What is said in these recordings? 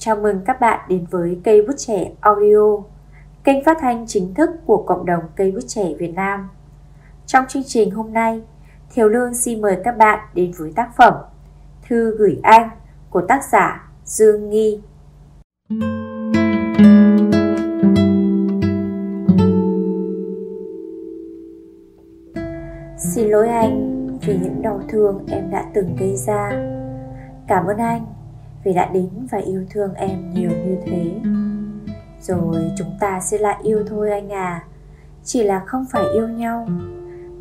Chào mừng các bạn đến với Cây Bút Trẻ Audio, kênh phát thanh chính thức của cộng đồng Cây Bút Trẻ Việt Nam. Trong chương trình hôm nay, Thiều Lương xin mời các bạn đến với tác phẩm Thư gửi anh của tác giả Dương Nghi. Xin lỗi anh vì những đau thương em đã từng gây ra. Cảm ơn anh vì đã đến và yêu thương em nhiều như thế. Rồi chúng ta sẽ lại yêu thôi anh à. Chỉ là không phải yêu nhau.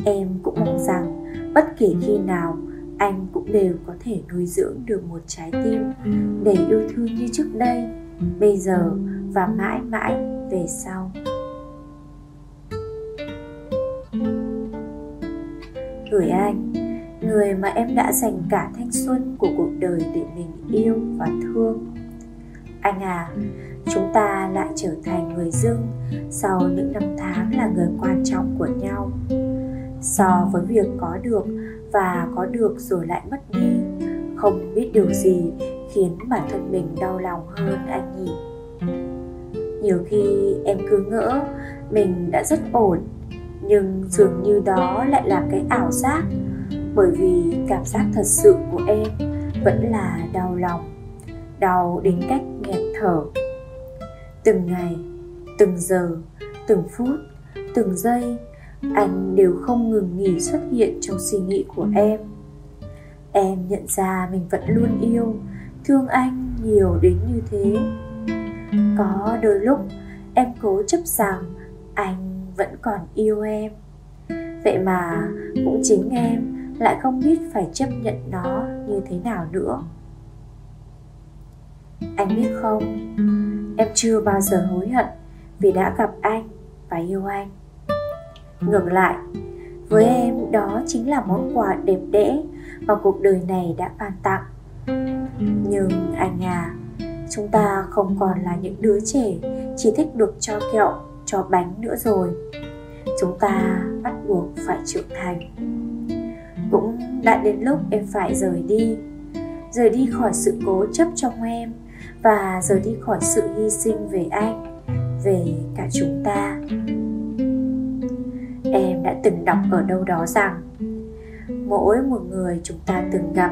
Em cũng mong rằng bất kể khi nào anh cũng đều có thể nuôi dưỡng được một trái tim để yêu thương như trước đây, bây giờ và mãi mãi về sau. Gửi anh người mà em đã dành cả thanh xuân của cuộc đời để mình yêu và thương. Anh à chúng ta lại trở thành người dưng sau những năm tháng là người quan trọng của nhau. So với việc có được và có được rồi lại mất đi, không biết điều gì khiến bản thân mình đau lòng hơn anh nhỉ? Nhiều khi em cứ ngỡ mình đã rất ổn, nhưng dường như đó lại là cái ảo giác bởi vì cảm giác thật sự của em vẫn là đau lòng, đau đến cách nghẹt thở. Từng ngày, từng giờ, từng phút, từng giây, anh đều không ngừng nghỉ xuất hiện trong suy nghĩ của em. Em nhận ra mình vẫn luôn yêu, thương anh nhiều đến như thế. Có đôi lúc, em cố chấp rằng anh vẫn còn yêu em. Vậy mà cũng chính em lại không biết phải chấp nhận nó như thế nào nữa. Anh biết không? Em chưa bao giờ hối hận vì đã gặp anh và yêu anh. Ngược lại, với em đó chính là món quà đẹp đẽ mà cuộc đời này đã ban tặng. Nhưng anh à chúng ta không còn là những đứa trẻ chỉ thích được cho kẹo, cho bánh nữa rồi. Chúng ta bắt buộc phải trưởng thành cũng đã đến lúc em phải rời đi. Rời đi khỏi sự cố chấp trong em và rời đi khỏi sự hy sinh về anh, về cả chúng ta. Em đã từng đọc ở đâu đó rằng, mỗi một người chúng ta từng gặp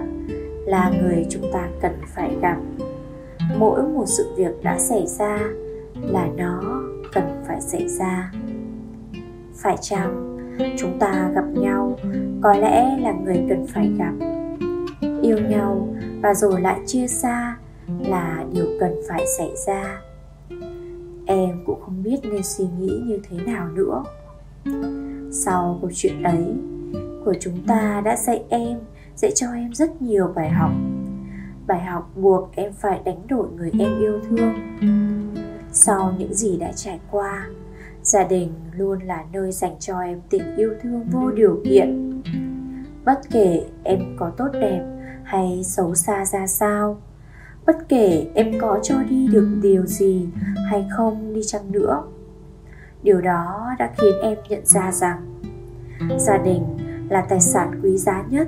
là người chúng ta cần phải gặp. Mỗi một sự việc đã xảy ra là nó cần phải xảy ra. Phải chăng chúng ta gặp nhau, có lẽ là người cần phải gặp. Yêu nhau và rồi lại chia xa là điều cần phải xảy ra. Em cũng không biết nên suy nghĩ như thế nào nữa. Sau câu chuyện ấy của chúng ta đã dạy em, dạy cho em rất nhiều bài học. Bài học buộc em phải đánh đổi người em yêu thương. Sau những gì đã trải qua gia đình luôn là nơi dành cho em tình yêu thương vô điều kiện. Bất kể em có tốt đẹp hay xấu xa ra sao, bất kể em có cho đi được điều gì hay không đi chăng nữa, điều đó đã khiến em nhận ra rằng gia đình là tài sản quý giá nhất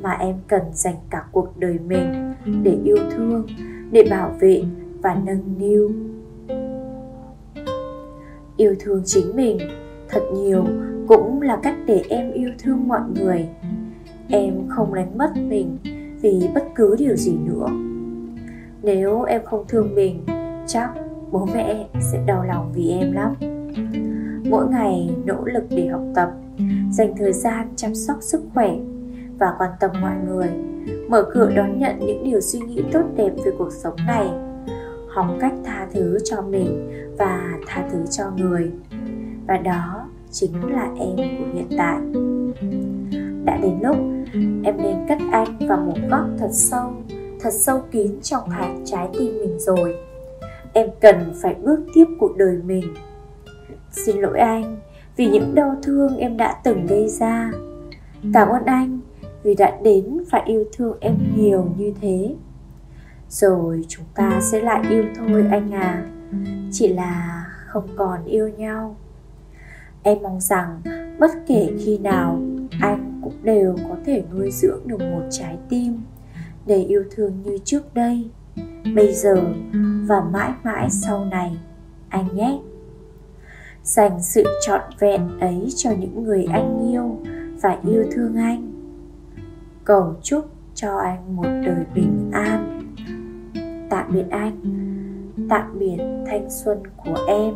mà em cần dành cả cuộc đời mình để yêu thương, để bảo vệ và nâng niu yêu thương chính mình. Thật nhiều cũng là cách để em yêu thương mọi người. Em không đánh mất mình vì bất cứ điều gì nữa. Nếu em không thương mình, chắc bố mẹ sẽ đau lòng vì em lắm. Mỗi ngày nỗ lực để học tập, dành thời gian chăm sóc sức khỏe và quan tâm mọi người, mở cửa đón nhận những điều suy nghĩ tốt đẹp về cuộc sống này học cách tha thứ cho mình và tha thứ cho người. Và đó chính là em của hiện tại. Đã đến lúc em nên cất anh vào một góc thật sâu thật sâu kín trong hạt trái tim mình rồi. Em cần phải bước tiếp cuộc đời mình. Xin lỗi anh vì những đau thương em đã từng gây ra. Cảm ơn anh vì đã đến và yêu thương em nhiều như thế rồi chúng ta sẽ lại yêu thôi anh à. Chỉ là không còn yêu nhau. Em mong rằng bất kể khi nào, anh cũng đều có thể nuôi dưỡng được một trái tim để yêu thương như trước đây. Bây giờ và mãi mãi sau này, anh nhé. Dành sự trọn vẹn ấy cho những người anh yêu và yêu thương anh. Cầu chúc cho anh một đời bình an tạm biệt anh. Tạm biệt thanh xuân của em.